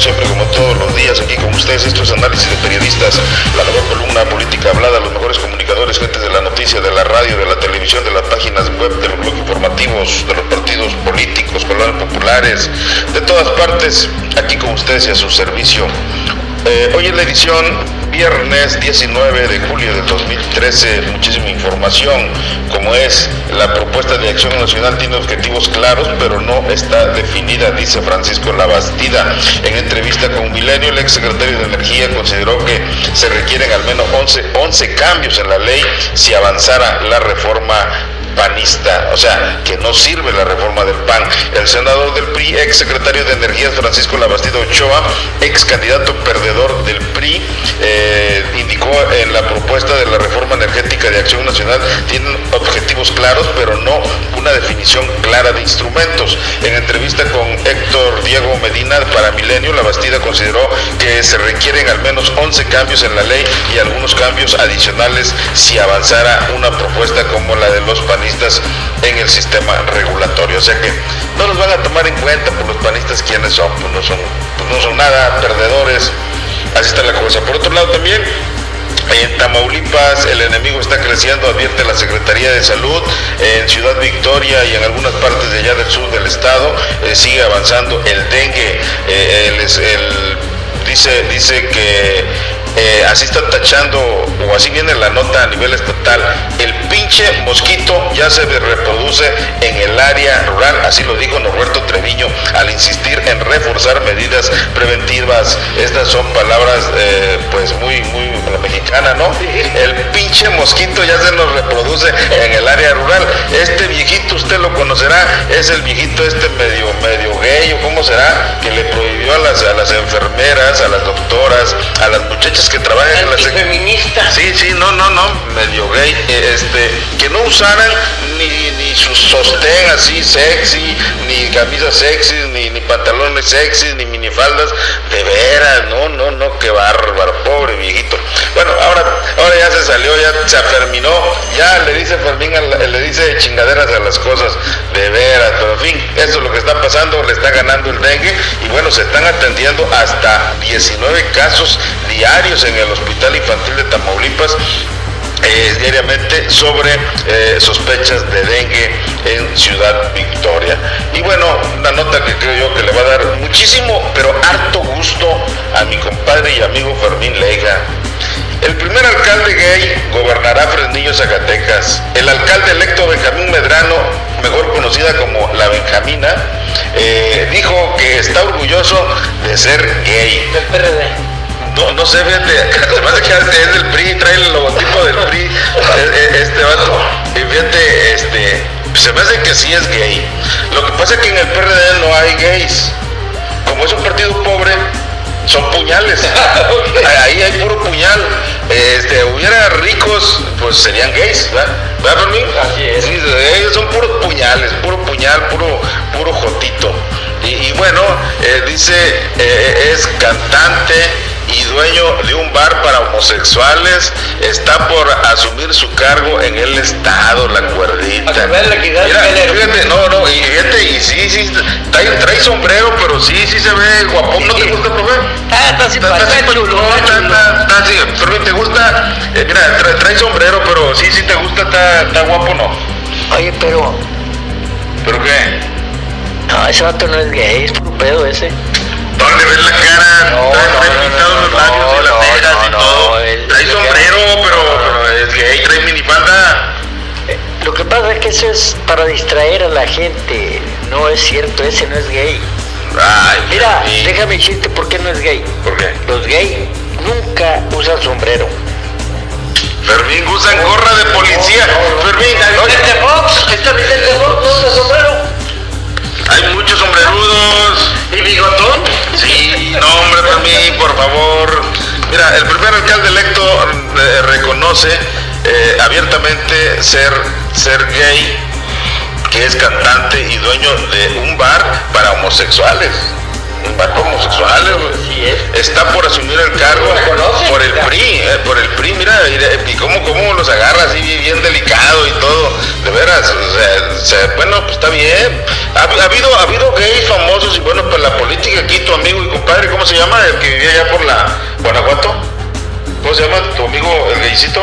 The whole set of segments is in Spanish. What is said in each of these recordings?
siempre, como todos los días, aquí con ustedes, estos análisis de periodistas, la mejor columna política hablada, los mejores comunicadores, gente de la noticia, de la radio, de la televisión, de las páginas web, de los blogs informativos, de los partidos políticos, coloniales populares, de todas partes, aquí con ustedes y a su servicio. Eh, hoy en la edición viernes 19 de julio del 2013, muchísima información, como es la propuesta de acción nacional tiene objetivos claros, pero no está definida, dice Francisco Labastida. En entrevista con Milenio, el ex secretario de Energía consideró que se requieren al menos 11, 11 cambios en la ley si avanzara la reforma panista, o sea, que no sirve la reforma del PAN. El senador del PRI, ex secretario de Energías Francisco Labastida Ochoa, ex candidato perdedor del PRI, eh, indicó en la propuesta de la reforma energética de Acción Nacional tienen objetivos claros, pero no una definición clara de instrumentos. En entrevista con Héctor Diego Medina para Milenio, Labastida consideró que se requieren al menos 11 cambios en la ley y algunos cambios adicionales si avanzara una propuesta como la de los panistas en el sistema regulatorio. O sea que no los van a tomar en cuenta por los panistas quiénes son, pues no son, pues no son nada perdedores. Así está la cosa. Por otro lado también, en Tamaulipas el enemigo está creciendo, advierte la Secretaría de Salud. En Ciudad Victoria y en algunas partes de allá del sur del estado eh, sigue avanzando el dengue. Eh, dice, dice que eh, así está tachando, o así viene la nota a nivel estatal, el pinche mosquito ya se reproduce en el área rural, así lo dijo Norberto Treviño al insistir en reforzar medidas preventivas. Estas son palabras eh, pues muy, muy mexicana, ¿no? El pinche mosquito ya se nos reproduce en el área rural. Este viejito usted lo conocerá, es el viejito este medio, medio gay cómo será, que le prohibió a las, a las enfermeras, a las doctoras, a las muchachas que trabajan en la feminista. Sí, sí, no, no, no, medio gay, este, que no usaran ni, ni su sostén así sexy, ni camisas sexy, ni, ni pantalones sexy, ni minifaldas, de veras, no, no, no, qué bárbaro, pobre viejito. Bueno, ahora, ahora ya se salió, ya se aferminó, ya le dice Fermín, le dice chingaderas a las cosas, de veras, pero en fin, eso es lo que está pasando, le está ganando el dengue. Y bueno, se están atendiendo hasta 19 casos diarios en el Hospital Infantil de Tamaulipas eh, diariamente sobre eh, sospechas de dengue en Ciudad Victoria. Y bueno, una nota que creo yo que le va a dar muchísimo, pero harto gusto a mi compadre y amigo Fermín Leiga. El primer alcalde gay gobernará Fresnillo, Zacatecas. El alcalde electo Benjamín Medrano, mejor conocida como la Benjamina, eh, dijo que está orgulloso de ser gay. Del PRD. No, no sé, fíjate, se me hace que es del PRI, trae el logotipo del PRI, este vato. Y fíjate, este, se me hace que sí es gay. Lo que pasa es que en el PRD no hay gays. Como es un partido pobre, son puñales. Ahí hay puro puñal. Este, hubiera ricos, pues serían gays, ¿verdad? ¿Verdad, Fermín? Así es. Sí, ellos son puros puñales, puro puñal, puro, puro jotito. Y, y bueno, eh, dice, eh, es cantante y dueño de un bar para homosexuales, está por asumir su cargo en el estado, la cuerdita. Mira, fíjate, no, no, y fíjate, y sí, sí, trae, trae sombrero, pero sí, sí se ve guapón, ¿no te gusta, profe? Ah, está Está- está simpático. pero ¿te gusta? Eh, mira, trae, trae sombrero, pero sí, sí te gusta, está, está guapo, ¿no? Oye, pero ¿Pero qué? no, ese vato no es gay, es puro pedo ese. ¿Dónde ves la cara? No, trae, no, trae no, pintados no, los labios y no, las no, cejas no, y no, todo. trae sombrero, pero, no, no. pero es gay, trae minifalda. Eh, Lo que pasa es que eso es para distraer a la gente. No es cierto, ese no es gay. Ay, Mira, déjame decirte por qué no es gay. ¿Por qué? Los gays nunca usan sombrero. Fermín, usan gorra de policía. Fermín, Vicente Fox, está Vicente Fox, no usa sombrero. hay muchos sombrerudos. ¿Y bigotón? Sí, no, hombre, Fermín, por favor. Mira, el primer alcalde electo eh, reconoce eh, abiertamente ser, ser gay, que es cantante y dueño de un bar para homosexuales. Un bar para homosexuales, es. Está por asumir el cargo por el PRI, eh, por el PRI, mira, y, cómo, cómo los agarra así bien de bueno, pues está bien. Ha, habido, ha habido gays famosos y bueno, pues la política aquí, tu amigo y compadre, ¿cómo se llama? El que vivía allá por la Guanajuato. ¿Cómo se llama tu amigo, el gaycito?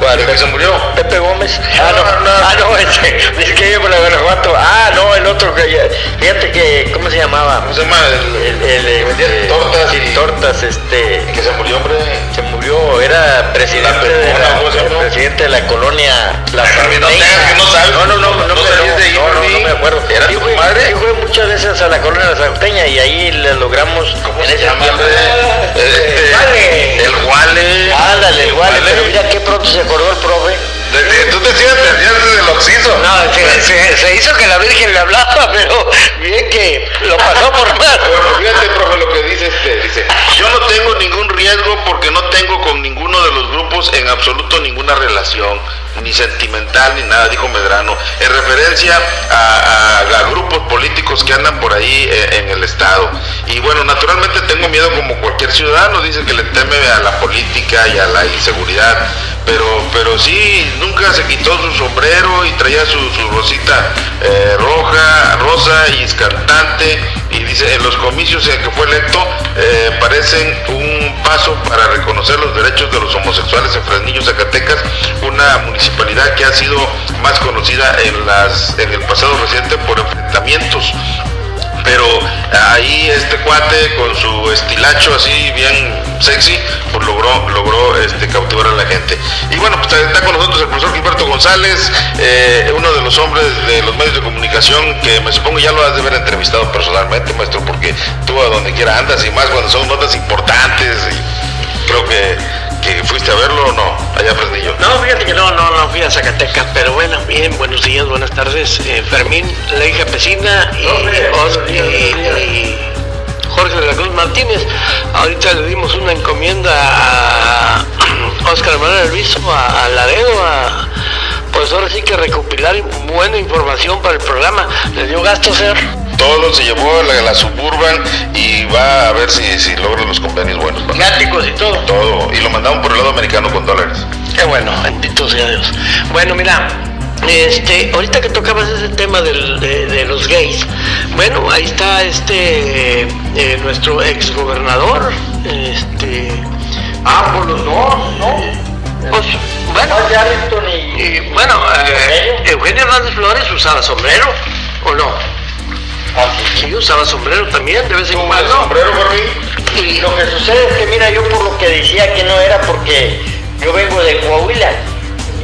¿Cuál? ¿El que se murió? Pepe Gómez. Ah, no, no. Ah, no, ese. Dice que vive por la Guanajuato. Ah, no, el otro que Fíjate que, ¿cómo se llamaba? ¿Cómo se llama? El, El, el, vendía tortas y- tortas, este. que se murió, hombre. Se murió, era presidente, La de la, ¿cómo se llama? presidente de la colonia La Fermín, no no sabes. No, no, no, no, No me- ahí, no, no, no me acuerdo. ¿Era tu fui- madre? sí fui muchas veces a la colonia La Salteña y ahí le logramos. ¿Cómo en se llama, hombre? Este. El Wale. Ándale, igual, Wale. pero mira qué pronto se acordó el profe. De- de- Tú te te decías desde el Oxiso. No, se, se- se hizo que la Virgen le hablaba, pero bien que lo pasó por mal. Bueno, fíjate, profe, lo que dice este, dice, yo no tengo ningún riesgo porque no tengo con ninguno de los grupos en absoluto ninguna relación, ni sentimental ni nada, dijo Medrano, en referencia a, grupos políticos que andan por ahí eh, en el Estado. Y bueno, naturalmente tengo miedo como cualquier ciudadano, dice que le teme a la política y a la inseguridad, pero, pero sí, nunca se quitó su sombrero y traía su, su rosita eh, roja, rosa y escantante y dice en los comicios en que fue electo eh, parecen un paso para reconocer los derechos de los homosexuales en Fresnillo, Zacatecas, una municipalidad que ha sido más conocida en las en el pasado reciente por enfrentamientos pero ahí este cuate con su estilacho así bien sexy, pues logró, logró este, cautivar a la gente. Y bueno, pues está con nosotros el profesor Gilberto González, eh, uno de los hombres de los medios de comunicación que me supongo ya lo has de haber entrevistado personalmente, maestro, porque tú a donde quiera andas y más cuando son notas importantes y creo que, que fuiste a verlo o no, allá a Fresnillo. No, fíjate que no, no, no fui a Zacatecas, pero bueno, bien, buenos días, buenas tardes. Eh, Fermín, la hija Pesina y, Os- y- y Jorge de la Cruz Martínez. Ahorita le dimos una encomienda a Oscar Manuel Elviso, a, a Laredo, a, pues ahora sí que recopilar buena información para el programa. Le dio gasto ser. Todo se llevó a la, la suburban y va a ver si, si logra los convenios buenos. ¿no? Viáticos y todo. Todo. Y lo mandaron por el lado americano con dólares. Qué bueno, bendito sea Dios. Bueno, mira, este, ahorita que tocabas ese tema del- de, de los gays, bueno, ahí está este, eh, nuestro ex gobernador, este, Ah, por los dos, ¿no? pues, bueno, y, bueno, eh, Eugenio Hernández Flores usaba sombrero, ¿o no? Ah, sí. Sí, usaba sombrero también, de vez en ¿Tú el cuando. sombrero, Fermín? Y lo que sucede es que, mira, yo por lo que decía que no era porque yo vengo de Coahuila.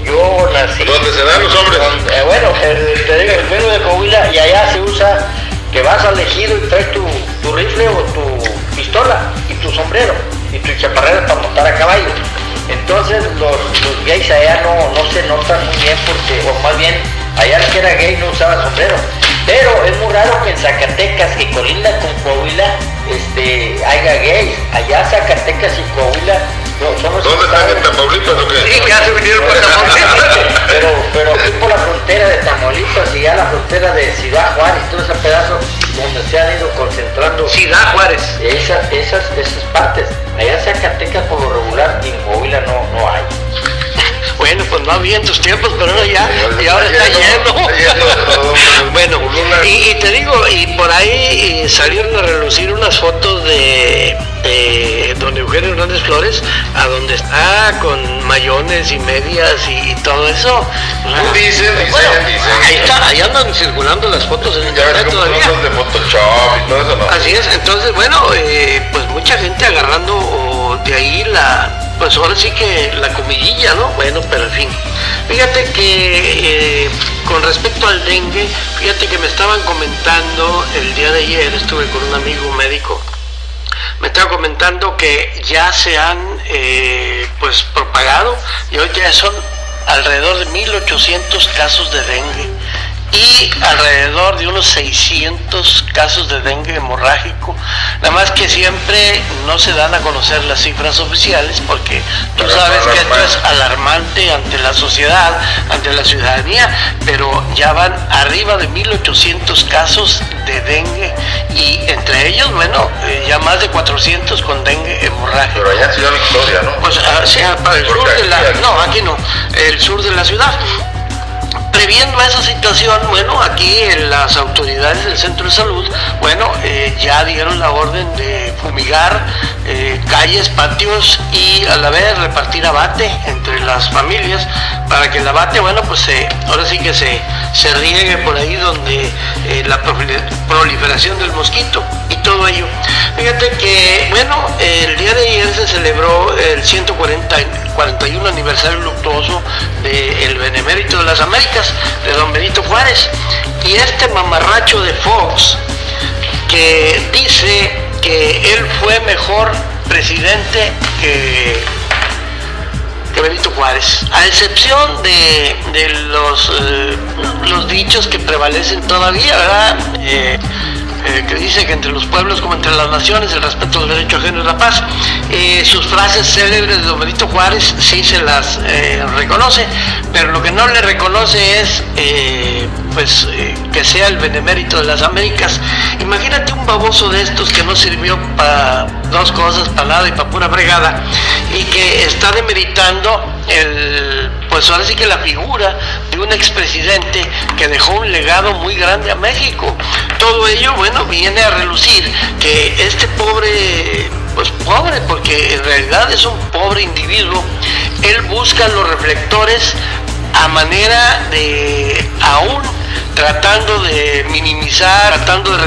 Yo nací. Donde se dan los hombres. donde- eh, bueno, te digo, yo vengo de Coahuila y allá se usa que vas al ejido y traes tu, tu rifle o tu pistola y tu sombrero y tu chaparrera para montar a caballo. Entonces los, los gays allá no, no se notan muy bien porque, o más bien, allá el que era gay no usaba sombrero. Pero es muy raro que en Zacatecas, que colinda con Coahuila, este, haya gays. Allá Zacatecas y Coahuila no, son los ¿Dónde están en Tamaulipas o qué? Sí, ya se vinieron para Tamaulipas. pero, pero aquí por la frontera de Tamaulipas y ya la frontera de Ciudad Juárez, todo ese pedazo donde se han ido concentrando Ciudad Juárez. esas, esas, esas partes. Allá en Zacatecas por lo regular y en Coahuila no, no hay. Bueno, pues no había en tus tiempos, pero ahora ya, y ahora está lleno. Bueno, y, y te digo, y por ahí eh, salieron a relucir unas fotos de, de don Eugenio Hernández Flores, a donde está con mayones y medias y, todo eso. Dicen, dicen, bueno, dicen. Ahí, está, ahí andan circulando las fotos en internet todavía. fotos de Photoshop y todo eso, ¿no? Así es, entonces bueno, eh, pues mucha gente agarrando de ahí la, pues ahora sí que la comidilla, ¿no? Bueno, pero en fin. Fíjate que eh, con respecto al dengue, fíjate que me estaban comentando el día de ayer, estuve con un amigo médico, me estaba comentando que ya se han eh, pues propagado y hoy ya son alrededor de 1800 casos de dengue y alrededor de unos 600 casos de dengue hemorrágico. Nada más que siempre no se dan a conocer las cifras oficiales porque tú Pero sabes es que esto es alarmante ante la sociedad, ante la ciudadanía, pero ya van arriba de 1800 casos de dengue y entre ellos, bueno, eh, ya más de 400 con dengue hemorrágico. Pero allá en Ciudad Victoria, ¿no? Pues sí, ah, para el sur de la... No, aquí no, el sur de la ciudad. Previendo esa situación, bueno, aquí las autoridades del centro de salud, bueno, eh, ya dieron la orden de fumigar eh, calles, patios y a la vez repartir abate entre las familias para que el abate, bueno, pues ahora sí que se, se riegue por ahí donde eh, la proliferación del mosquito y todo ello. Fíjate que, bueno, el día de ayer se celebró el 141 aniversario luctuoso del Benemérito de las Américas, de don Benito Juárez. Y este mamarracho de Fox, que dice que él fue mejor presidente que, que Benito Juárez, a excepción de, los, eh, los dichos que prevalecen todavía, ¿verdad? Eh, eh, que dice que entre los pueblos como entre las naciones el respeto al derecho ajeno es la paz. Eh, sus frases célebres de Don Benito Juárez sí se las eh, reconoce, pero lo que no le reconoce es pues que sea el benemérito de las Américas. Imagínate un baboso de estos que no sirvió para dos cosas, para nada y para pura bregada, y que está demeritando el, pues ahora sí que la figura de un expresidente que dejó un legado muy grande a México. Todo ello, bueno, viene a relucir que este pobre, pues pobre, porque en realidad es un pobre individuo, él busca los reflectores a manera de aún tratando de minimizar, tratando de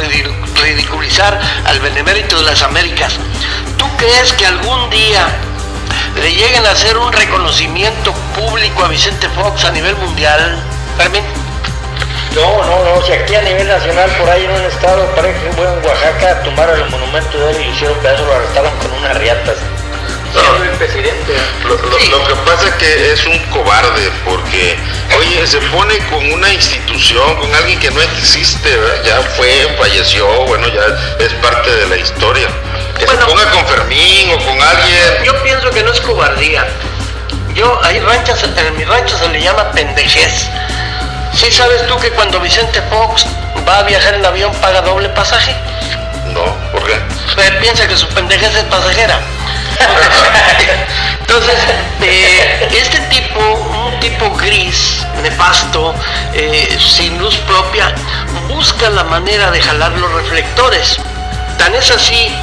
ridiculizar al benemérito de las Américas. ¿Tú crees que algún día le lleguen a hacer un reconocimiento público a Vicente Fox a nivel mundial, Carmen? No, no, no, si aquí a nivel nacional, por ahí en un estado, parece que fue en Oaxaca, tumbaron el monumento de él y lo hicieron pedazo, lo arrestaban con unas riatas. Presidente. Lo, que pasa es que es un cobarde porque, oye, se pone con una institución, con alguien que no existe, ya fue, falleció, bueno, ya es parte de la historia. Que se ponga con Fermín o con alguien. Yo pienso que no es cobardía. Yo, hay ranchos, en mi rancho se le llama pendejez. ¿Sí sabes tú que cuando Vicente Fox va a viajar en avión paga doble pasaje? No, ¿por qué? Pues piensa que su pendejez es pasajera. Entonces, eh, este tipo, un tipo gris, nefasto, eh, sin luz propia, busca la manera de jalar los reflectores. Tan es así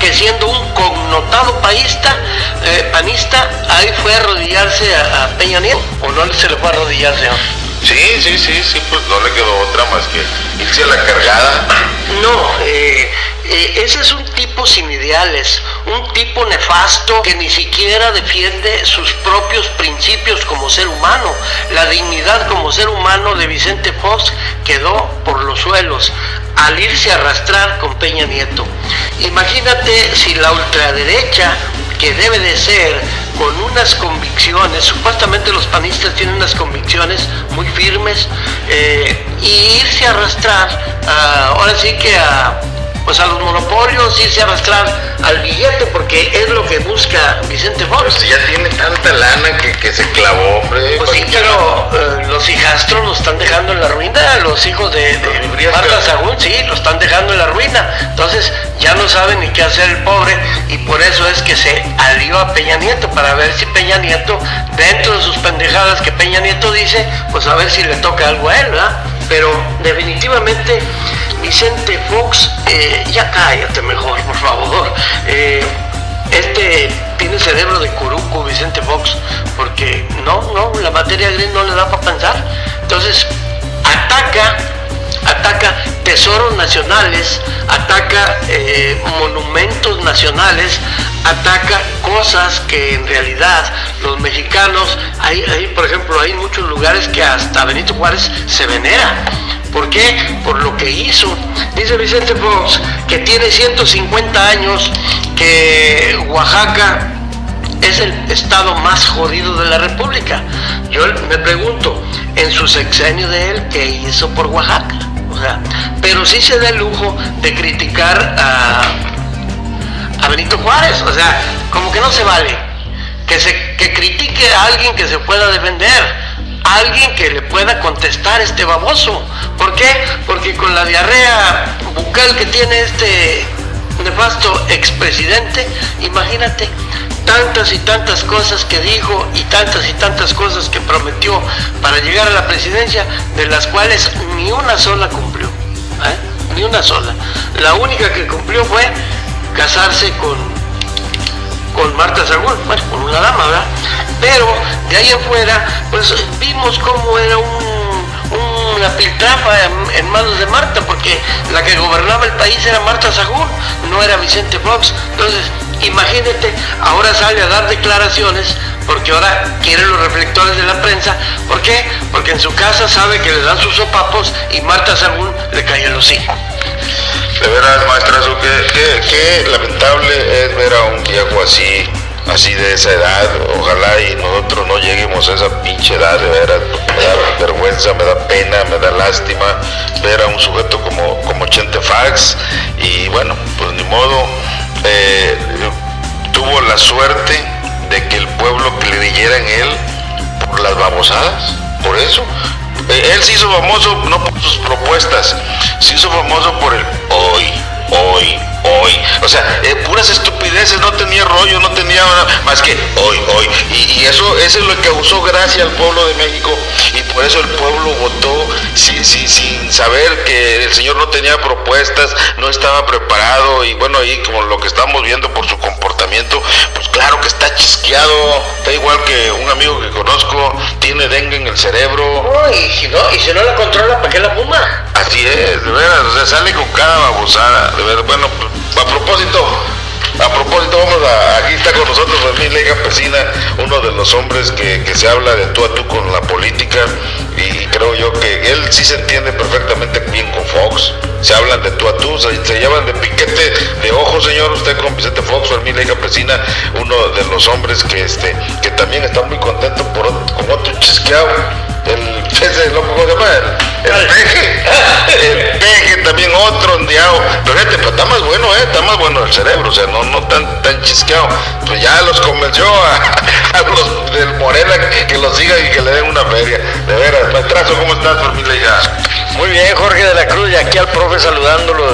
que siendo un connotado paísta, eh, panista, ahí fue a arrodillarse a, Peña Nieto, o no se le fue a arrodillarse a... Sí, sí, sí, sí, pues no le quedó otra más que irse a la cargada. No, eh, eh, ese es un tipo sin ideales, un tipo nefasto que ni siquiera defiende sus propios principios como ser humano. La dignidad como ser humano de Vicente Fox quedó por los suelos al irse a arrastrar con Peña Nieto. Imagínate si la ultraderecha, que debe de ser con unas convicciones, supuestamente los panistas tienen unas convicciones muy firmes, eh, y irse a arrastrar, ahora sí que a pues a los monopolios, irse a arrastrar al billete, porque es lo que busca Vicente Fox. Pues ya tiene tanta lana que, se clavó, hombre. Pues sí, pero eh, los hijastros lo están dejando en la ruina, los hijos de, de Marta Sagún, sí, lo están dejando en la ruina. Entonces ya no saben ni qué hacer el pobre y por eso es que se alió a Peña Nieto, para ver si Peña Nieto, dentro de sus pendejadas que Peña Nieto dice, pues a ver si le toca algo a él, ¿verdad? Pero definitivamente Vicente Fox, eh, ya cállate mejor, por favor. Eh, este tiene cerebro de curuco, Vicente Fox, porque no, no, la materia gris no le da para pensar. Entonces, ataca, ataca tesoros nacionales, ataca eh, monumentos nacionales, ataca cosas que en realidad los mexicanos, hay, hay, por ejemplo, hay muchos lugares que hasta Benito Juárez se venera ¿Por qué? Por lo que hizo. Dice Vicente Fox que tiene 150 años, que Oaxaca es el estado más jodido de la República. Yo me pregunto, en su sexenio de él, ¿qué hizo por Oaxaca? O sea, pero sí se da el lujo de criticar a, Benito Juárez. O sea, como que no se vale. Que, se, que critique a alguien que se pueda defender alguien que le pueda contestar este baboso. ¿Por qué? Porque con la diarrea bucal que tiene este nefasto expresidente, imagínate tantas y tantas cosas que dijo y tantas y tantas cosas que prometió para llegar a la presidencia, de las cuales ni una sola cumplió. ¿eh? Ni una sola. La única que cumplió fue casarse con, con Marta Sagún, bueno, con una dama, ¿verdad? Pero de ahí afuera, pues vimos cómo era un una piltrafa en, manos de Marta, porque la que gobernaba el país era Marta Sagún, no era Vicente Fox. Entonces, imagínate, ahora sale a dar declaraciones porque ahora quiere los reflectores de la prensa. ¿Por qué? Porque en su casa sabe que le dan sus sopapos y Marta Sagún le cae en los hijos. De veras, maestrazo, qué, qué, lamentable es ver a un viejo así, así de esa edad. Ojalá y nosotros no lleguemos a esa pinche edad, de veras. Me da vergüenza, me da pena, me da lástima ver a un sujeto como, como Chente Fax. Y bueno, pues ni modo, eh, tuvo la suerte de que el pueblo creyera en él por las babosadas, por eso. Eh, él se hizo famoso no por sus propuestas, se hizo famoso por el hoy, hoy, hoy. O sea, eh, puras estupideces, no tenía rollo, no tenía más que hoy, hoy. Y, eso, eso es lo que causó gracia al pueblo de México y por eso el pueblo votó sin, sin saber que el señor no tenía propuestas, no estaba preparado y bueno, ahí como lo que estamos viendo por su comportamiento, pues claro que está chisqueado, está igual que un amigo que conozco, tiene dengue en el cerebro. y si no, y si no la controla, ¿para qué la fuma? Así es, de veras, o sea, sale con cada babosada, de verdad, bueno, pues, a propósito, a propósito, vamos a, aquí está con nosotros Fermín Ley Campesina, uno de los hombres que, se habla de tú a tú con la política y, creo yo que él sí se entiende perfectamente bien con Fox. Se hablan de tú a tú, se, llevan de piquete de ojo, señor, usted con Vicente Fox, Fermín Ley Campesina, uno de los hombres que este que también está muy contento por con otro chisqueado el ese loco, ¿cómo se? El, peje, el peje también otro ondeado, pero gente, pero está más bueno, eh, está más bueno el cerebro, o sea, no, no tan, tan chisqueado, pues ya los convenció a, los del Morena que, los sigan y que le den una feria, de veras, maestrazo, ¿cómo estás, mi Muy bien, Jorge de la Cruz, y aquí al profe saludándolo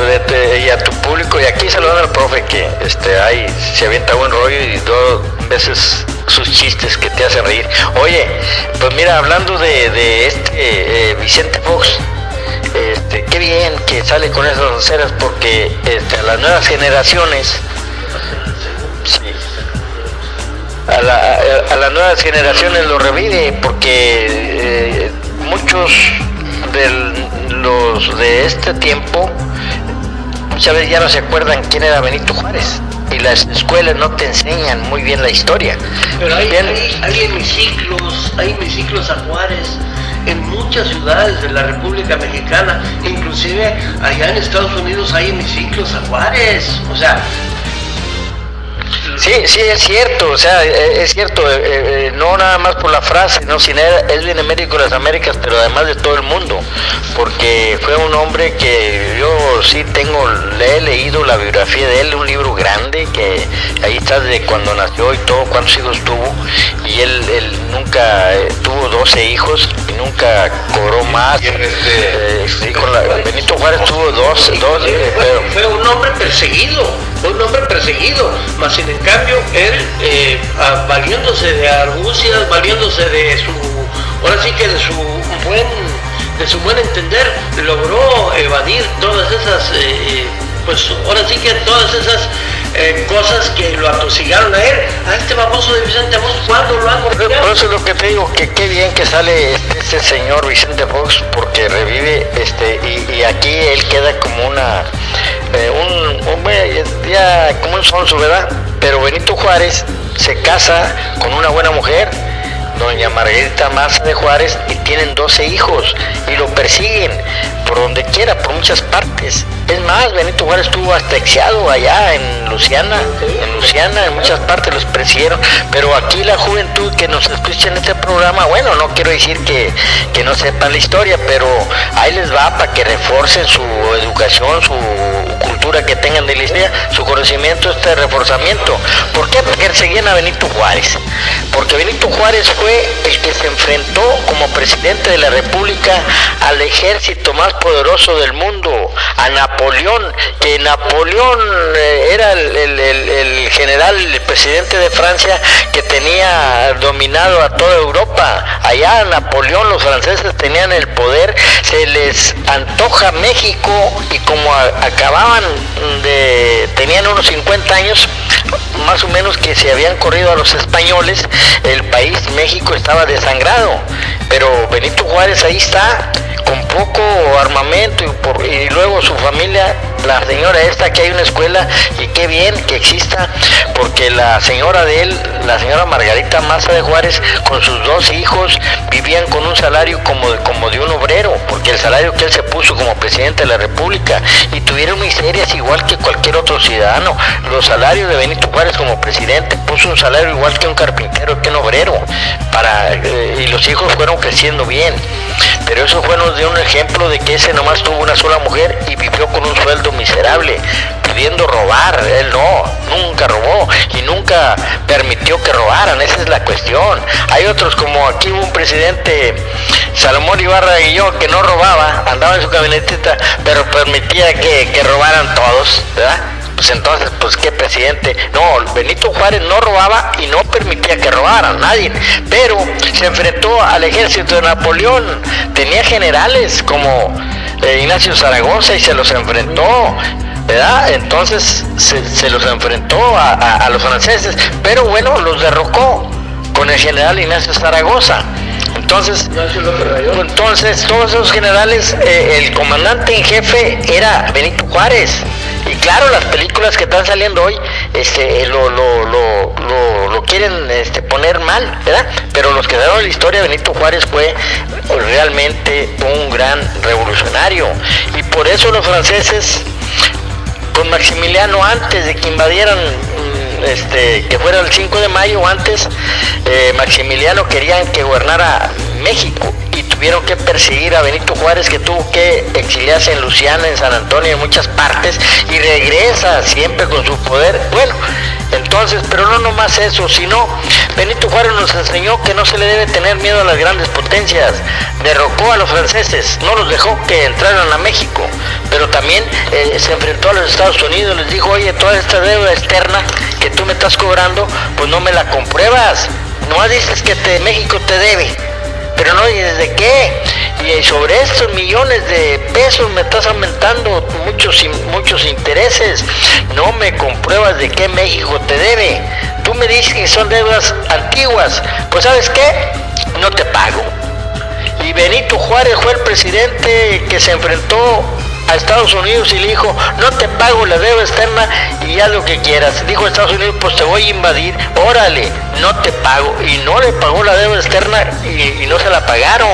y a tu público, y aquí saludando al profe que este, ahí se avienta buen rollo y dos veces sus chistes que te hacen reír. Oye, pues mira, hablando de, este eh, Vicente Fox, este, qué bien que sale con esas aceras porque este, a las nuevas generaciones, a, las nuevas generaciones lo revive porque eh, muchos de los de este tiempo muchas veces ya no se acuerdan quién era Benito Juárez y las escuelas no te enseñan muy bien la historia. Pero hay, hay, hemiciclos, hay hemiciclos a Juárez en muchas ciudades de la República Mexicana, inclusive allá en Estados Unidos hay hemiciclos a Juárez. O sea, Sí, sí, es cierto, o sea, eh, es cierto, eh, eh, no nada más por la frase, no, sino es bien médico de las Américas, pero además de todo el mundo, porque fue un hombre que yo sí tengo, le he leído la biografía de él, un libro grande, que ahí está de cuando nació y todo, cuántos hijos tuvo, y él, él nunca tuvo 12 hijos y nunca cobró más. Este, con la, Benito Juárez tuvo dos, dos pero... Fue un hombre perseguido, fue un hombre perseguido, más sin cambio, él, eh, valiéndose de argucias, valiéndose de su, ahora sí que de su buen, de su buen entender, logró evadir todas esas, eh, eh, pues ahora sí que todas esas cosas que lo atosigaron a él, a este baboso de Vicente Fox, ¿cuándo lo han Por eso es lo que te digo, que qué bien que sale este, este señor Vicente Fox, porque revive, este, y, aquí él queda como una, un, un, ya como un sonso, ¿verdad? Pero Benito Juárez se casa con una buena mujer, doña Margarita Maza de Juárez, y tienen 12 hijos y lo persiguen por donde quiera, por muchas partes. Es más, Benito Juárez estuvo hasta exciado allá en Luciana, en Luciana, en muchas partes los persiguieron, pero aquí la juventud que nos escucha en este programa, bueno, no quiero decir que, que no sepan la historia, pero ahí les va para que reforcen su educación, su que tengan de historia, su conocimiento, este reforzamiento. ¿Por qué? Porque seguían a Benito Juárez. Porque Benito Juárez fue el que se enfrentó como presidente de la República al ejército más poderoso del mundo, a Napoleón, que Napoleón eh, era el, general, el presidente de Francia que tenía dominado a toda Europa. Allá Napoleón, los franceses tenían el poder, se les antoja México y como acababan tenían unos 50 años, más o menos que se habían corrido a los españoles, el país México estaba desangrado, pero Benito Juárez ahí está con poco armamento y, luego su familia, la señora esta, que hay una escuela y qué bien que exista, porque la señora de él, la señora Margarita Maza de Juárez, con sus dos hijos, vivían con un salario como de, como de un obrero, porque el salario que él se puso como presidente de la República, y tuvieron miserias igual que cualquier otro ciudadano. Los salarios de Benito Juárez como presidente puso un salario igual que un carpintero, que un obrero, para, eh, y los hijos fueron creciendo bien. Pero eso fue de un ejemplo de que ese nomás tuvo una sola mujer y vivió con un sueldo miserable, pudiendo robar. Él no, nunca robó y nunca permitió que robaran, esa es la cuestión. Hay otros como aquí hubo un presidente, Salomón Ibarra y yo, que no robaba, andaba en su camionetita, pero permitía que, que robaran todos, ¿verdad? Pues entonces, pues qué presidente. No, Benito Juárez no robaba y no permitía que robaran nadie, pero se enfrentó al ejército de Napoleón, tenía generales como eh, Ignacio Zaragoza y se los enfrentó. ¿verdad? Entonces se, los enfrentó a, los franceses, pero bueno, los derrocó con el general Ignacio Zaragoza. Entonces, entonces todos esos generales, eh, el comandante en jefe era Benito Juárez. Y claro, las películas que están saliendo hoy este, lo, lo, quieren este, poner mal, ¿verdad? Pero los que dieron la historia, Benito Juárez fue realmente un gran revolucionario. Y por eso los franceses, con Maximiliano, antes de que invadieran mm, este, que fuera el 5 de mayo antes, eh, Maximiliano querían que gobernara México y tuvieron que perseguir a Benito Juárez que tuvo que exiliarse en Luciana, en San Antonio, en muchas partes y regresa siempre con su poder. Bueno, entonces, pero no nomás eso, sino Benito Juárez nos enseñó que no se le debe tener miedo a las grandes potencias. Derrocó a los franceses, no los dejó que entraran a México, pero también eh, se enfrentó a los Estados Unidos, les dijo, oye, toda esta deuda externa que tú me estás cobrando, pues no me la compruebas. No dices que te, México te debe pero no dices de qué. Y sobre estos millones de pesos me estás aumentando muchos, muchos intereses. No me compruebas de qué México te debe. Tú me dices que son deudas antiguas. Pues sabes qué, no te pago. Y Benito Juárez fue el presidente que se enfrentó a Estados Unidos y le dijo, no te pago la deuda externa y haz lo que quieras. Dijo Estados Unidos, pues te voy a invadir, órale, no te pago. Y no le pagó la deuda externa y, no se la pagaron.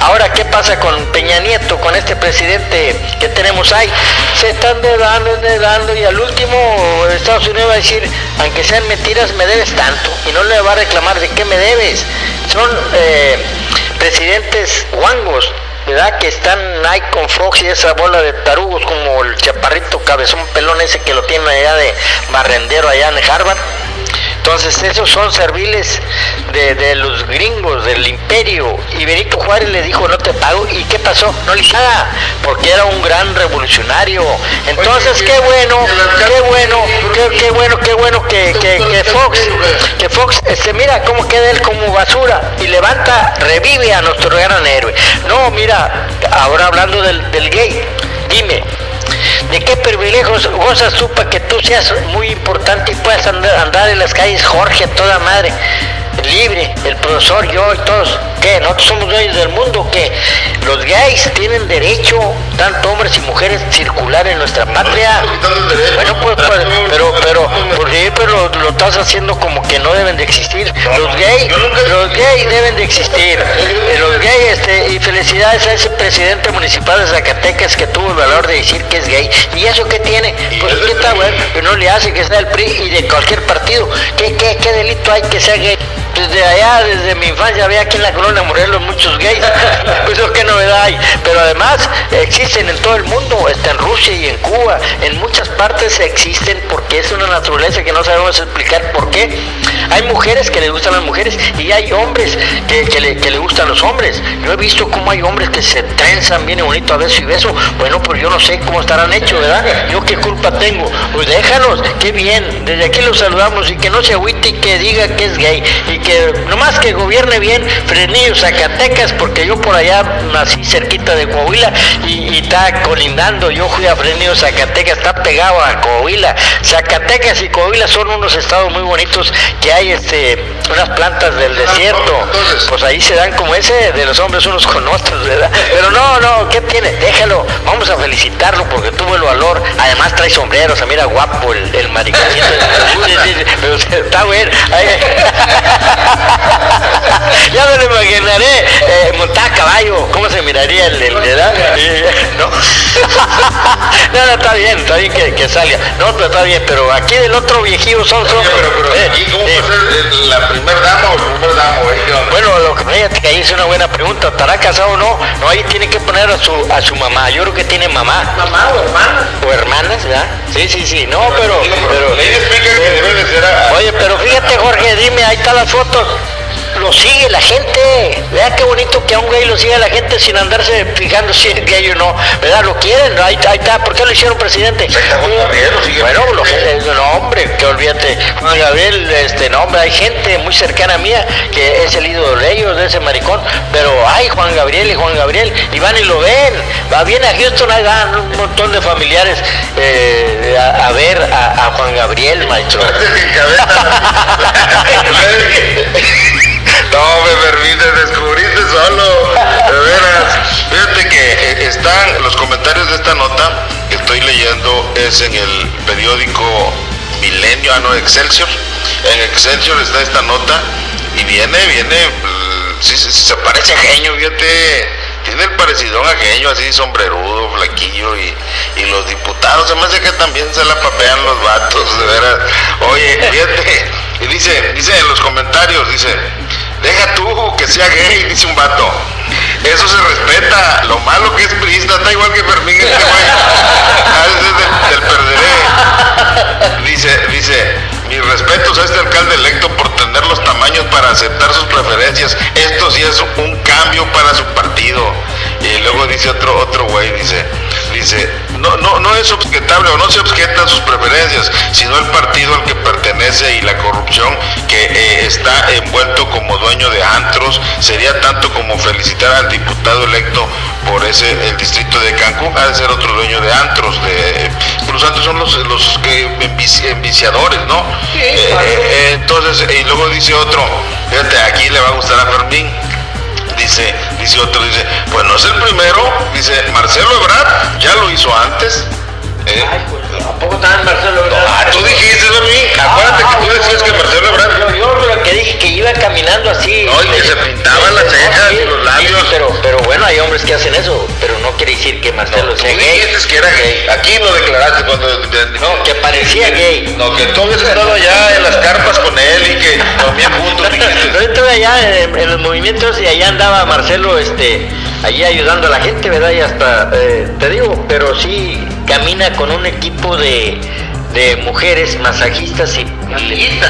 Ahora, ¿qué pasa con Peña Nieto, con este presidente que tenemos ahí? Se están dedando, dedando y al último Estados Unidos va a decir, aunque sean mentiras, me debes tanto. Y no le va a reclamar de qué me debes. Son eh, presidentes guangos ¿verdad? Que están ahí con Fox y esa bola de tarugos como el chaparrito cabezón pelón ese que lo tiene allá de barrendero allá en Harvard. Entonces esos son serviles de, los gringos, del imperio. Y Benito Juárez le dijo, no te pago. ¿Y qué pasó? No le nada, porque era un gran revolucionario. Entonces, qué bueno, qué bueno, qué, bueno, qué bueno que, que, Fox, que Fox, este, mira cómo queda él como basura y levanta, revive a nuestro gran héroe. No, mira, ahora hablando del, del gay, dime, ¿De qué privilegios gozas tú para que tú seas muy importante y puedas andar, en las calles, Jorge, toda madre? Libre, el profesor, yo y todos, ¿qué? Nosotros somos dueños del mundo, que los gays tienen derecho, tanto hombres y mujeres, circular en nuestra patria. Bueno, pues, pues pero, pero, porque, pero lo, estás haciendo como que no deben de existir. Los gays, los gays deben de existir. Los gays, este, y felicidades a ese presidente municipal de Zacatecas que tuvo el valor de decir que es gay. ¿Y eso qué tiene? Pues qué está bueno, que no le hace que sea el PRI y de cualquier partido. ¿Qué, qué, qué delito hay que sea gay? Desde allá, desde mi infancia, había aquí en la colonia Morelos muchos gays. Eso qué novedad hay. Pero además existen en todo el mundo, está en Rusia y en Cuba, en muchas partes existen porque es una naturaleza que no sabemos explicar por qué. Hay mujeres que le gustan las mujeres y hay hombres que, que le, que gustan los hombres. Yo he visto cómo hay hombres que se trenzan bien bonito a beso y beso. Bueno, pues yo no sé cómo estarán hechos, ¿verdad? Yo qué culpa tengo. Pues déjalos, qué bien. Desde aquí los saludamos y que no se agüite y que diga que es gay. Y que nomás que gobierne bien Frenillo, Zacatecas, porque yo por allá nací cerquita de Coahuila y, y está colindando. Yo fui a Frenillo, Zacatecas, está pegado a Coahuila. Zacatecas y Coahuila son unos estados muy bonitos que hay este unas plantas del desierto. Pues ahí se dan como ese de los hombres unos con otros, ¿verdad? Pero no, no, ¿qué tiene? Déjalo. Vamos a felicitarlo porque tuvo el valor. Además trae sombrero, se mira guapo el, el pero está bueno. Ya me lo imaginaré eh, montar a caballo. ¿Cómo se miraría el, el ¿verdad? Y- ¿No? no, no, está bien, está bien que, que salga. No, pero está bien, pero aquí del otro viejillo son son. Pero, pero, eh, ¿y cómo va a ser la primer fíjate que ahí es una buena pregunta. ¿Estará casado o no? No, ahí tiene que poner a su, a su mamá. Yo creo que tiene mamá. Mamá o hermana. O hermanas, ¿verdad? Sí, sí, sí. No, pero... Pero. Oye, pero fíjate, Jorge, dime, ahí están las fotos. Lo sigue la gente. Vea qué bonito que a un gay lo siga la gente sin andarse fijando si es gay o no. ¿Verdad? Lo quieren. Ahí, ahí está. ¿Por qué lo hicieron presidente? Gabriel sigue Bueno, lo, no, hombre, que olvídate. Juan Gabriel, este, no, hombre, hay gente muy cercana a mía que es el ídolo de ellos, de ese maricón. Pero hay Juan Gabriel y Juan Gabriel. Y van y lo ven. Va bien a Houston, ahí van un montón de familiares eh, a, a ver a, a Juan Gabriel, maestro. No me permite, descubriste solo. De veras. Fíjate que eh, están los comentarios de esta nota que estoy leyendo es en el periódico Milenio, ah no, Excelsior. En Excelsior está esta nota y viene, viene, mm, sí, se parece a Genio, fíjate. Tiene el parecidón a Genio, así sombrerudo, flaquillo y, y los diputados, se me hace que también se la papean los vatos, de veras. Oye, fíjate, y dice, dice en los comentarios, dice, deja tú que sea gay, dice un vato. Eso se respeta, lo malo que es priista, está igual que Fermín este güey. Ah, ese es del, del perderé. Dice, dice, mis respetos a este alcalde electo por tener los tamaños para aceptar sus preferencias. Esto sí es un cambio para su partido. Y luego dice otro, otro güey, dice, dice, no, no, no es objetable o no se objetan sus preferencias, sino el partido al que pertenece y la corrupción que eh, está envuelto como dueño de antros. Sería tanto como felicitar al diputado electo por ese, el distrito de Cancún, ha de ser otro dueño de antros. De, los antros son los, los que envici- enviciadores, ¿no? Sí, Eh, claro. eh, entonces, y luego dice otro, fíjate, aquí le va a gustar a Fermín. Dice, dice otro, dice, pues no es el primero, dice, Marcelo Ebrard ya lo hizo antes. ¿eh? Ay, pues, ¿a poco también Marcelo Ebrard? Ah, tú dijiste, Fermín, acuérdate que tú decías que Marcelo Ebrard... Yo, yo lo que dije que iba caminando así. No, y que se pintaban las cejas y los labios. Sí, pero, pero bueno, hay hombres que hacen eso, pero no quiere decir que Marcelo Tú sea gay. dijiste que era gay, aquí lo declaraste cuando... No, que parecía gay. No, que tú habías estado allá en las carpas con él y que comían juntos. Yo estuve allá en, en los movimientos y allá andaba Marcelo, este, allí ayudando a la gente, ¿verdad? Y hasta, eh, te digo, pero sí camina con un equipo de, de mujeres masajistas y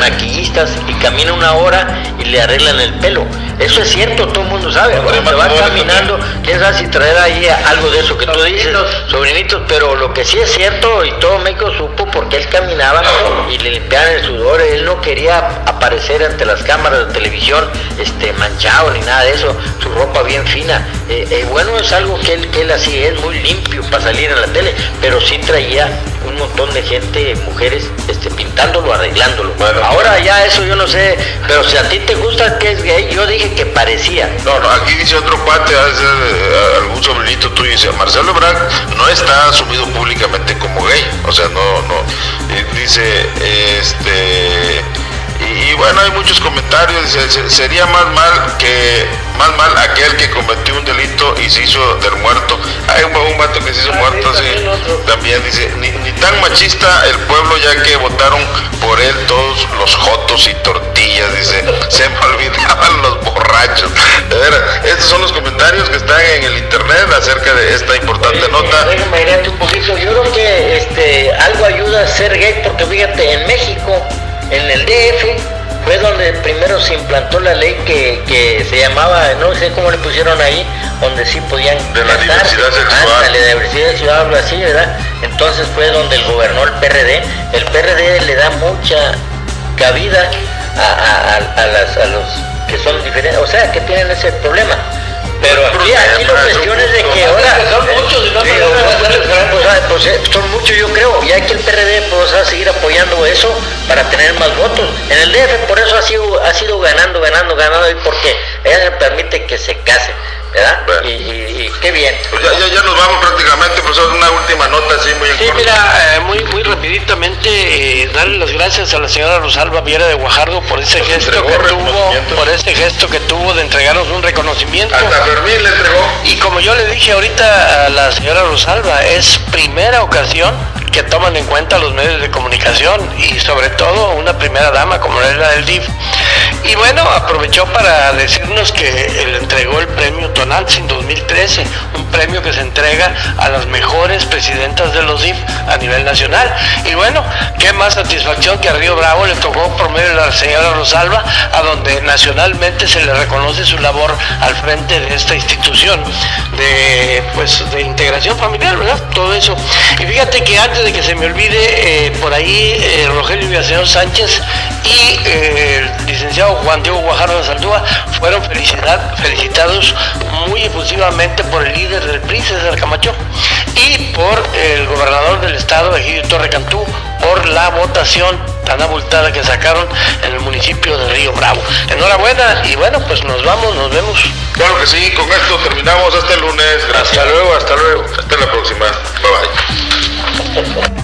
Maquillistas. y camina una hora y le arreglan el pelo. Eso es cierto, todo el mundo sabe. Cuando va matrimonio caminando, quién sabe si traer ahí algo de eso que tú dices, sobrinitos, pero lo que sí es cierto y todo México supo porque él caminaba y le limpiaban el sudor, él no quería aparecer ante las cámaras de televisión este manchado ni nada de eso, su ropa bien fina. Eh, eh, bueno, es algo que él, que él hacía, es muy limpio para salir en la tele, pero sí traía un montón de gente, mujeres, este, pintándolo, arreglándolo. Bueno. Ahora ya eso yo no sé, pero si a ti te gusta que es gay, yo dije que parecía. No, no, aquí dice otro cuate, eh, algún sobrinito tuyo, dice, Marcelo Ebrard no está asumido públicamente como gay, o sea, no, no, dice, este, y, y bueno, hay muchos comentarios, dice, "Se- sería más mal que, más mal aquel que cometió un delito y se hizo del muerto, hay un, un vato que se hizo Ah, muerto, sí, también dice, ni, ni tan machista el pueblo ya que votaron por él todos los jotos y tortillas, dice, se me olvidaban los borrachos. De veras, estos son los comentarios que están en el internet acerca de esta importante nota. Déjame agregarte un poquito. Yo creo que este, algo ayuda a ser gay porque fíjate, en México, en el DF, fue donde primero se implantó la ley que, que se llamaba, no sé cómo le pusieron ahí, donde sí podían De la diversidad sexual. De diversidad sexual, algo así, ¿verdad? Entonces fue donde el gobernó el PRD. El PRD le da mucha cabida a, a- a- a las, a los que son diferentes, o sea, que tienen ese problema. Pero aquí, aquí la cuestión es de que ahora... Son muchos pues, ah, pues, eh, son muchos yo creo, y hay que el PRD pues, va a seguir apoyando eso para tener más votos. En el DF por eso ha sido, ha sido ganando, ganando, ganando, y porque ella se permite que se case, ¿verdad? Bueno. Y, y- y qué bien. Pues ya, ya, ya nos vamos prácticamente, profesor, una última nota así muy Sí, mira, eh, muy, muy rapiditamente eh, darle las gracias a la señora Rosalba Viera de Guajardo por ese Nos gesto que tuvo, por ese gesto que tuvo de entregarnos un reconocimiento. Hasta Fermín le entregó. Y como yo le dije ahorita a la señora Rosalba, es primera ocasión que toman en cuenta los medios de comunicación y sobre todo una primera dama como es la del DIF. Y bueno, aprovechó para decirnos que le entregó el premio Tonantzin 2013, un premio que se entrega a las mejores presidentas de los DIF a nivel nacional. Y bueno, qué más satisfacción que a Río Bravo le tocó por medio la señora Rosalba, a donde nacionalmente se le reconoce su labor al frente de esta institución de pues de integración familiar, ¿verdad? Todo eso. Y fíjate que antes de que se me olvide, eh, por ahí eh, Rogelio Villaseñor Sánchez y eh, el licenciado Juan Diego Guajardo de Saldúa fueron felicidad- felicitados muy efusivamente por el líder del PRI, César Camacho, y por el gobernador del estado, Egidio Torre Cantú, por la votación tan abultada que sacaron en el municipio de Río Bravo. Enhorabuena y bueno, pues nos vamos, nos vemos. Claro que sí, con esto terminamos hasta el lunes. Gracias. Hasta luego, hasta luego. Hasta la próxima. Bye bye.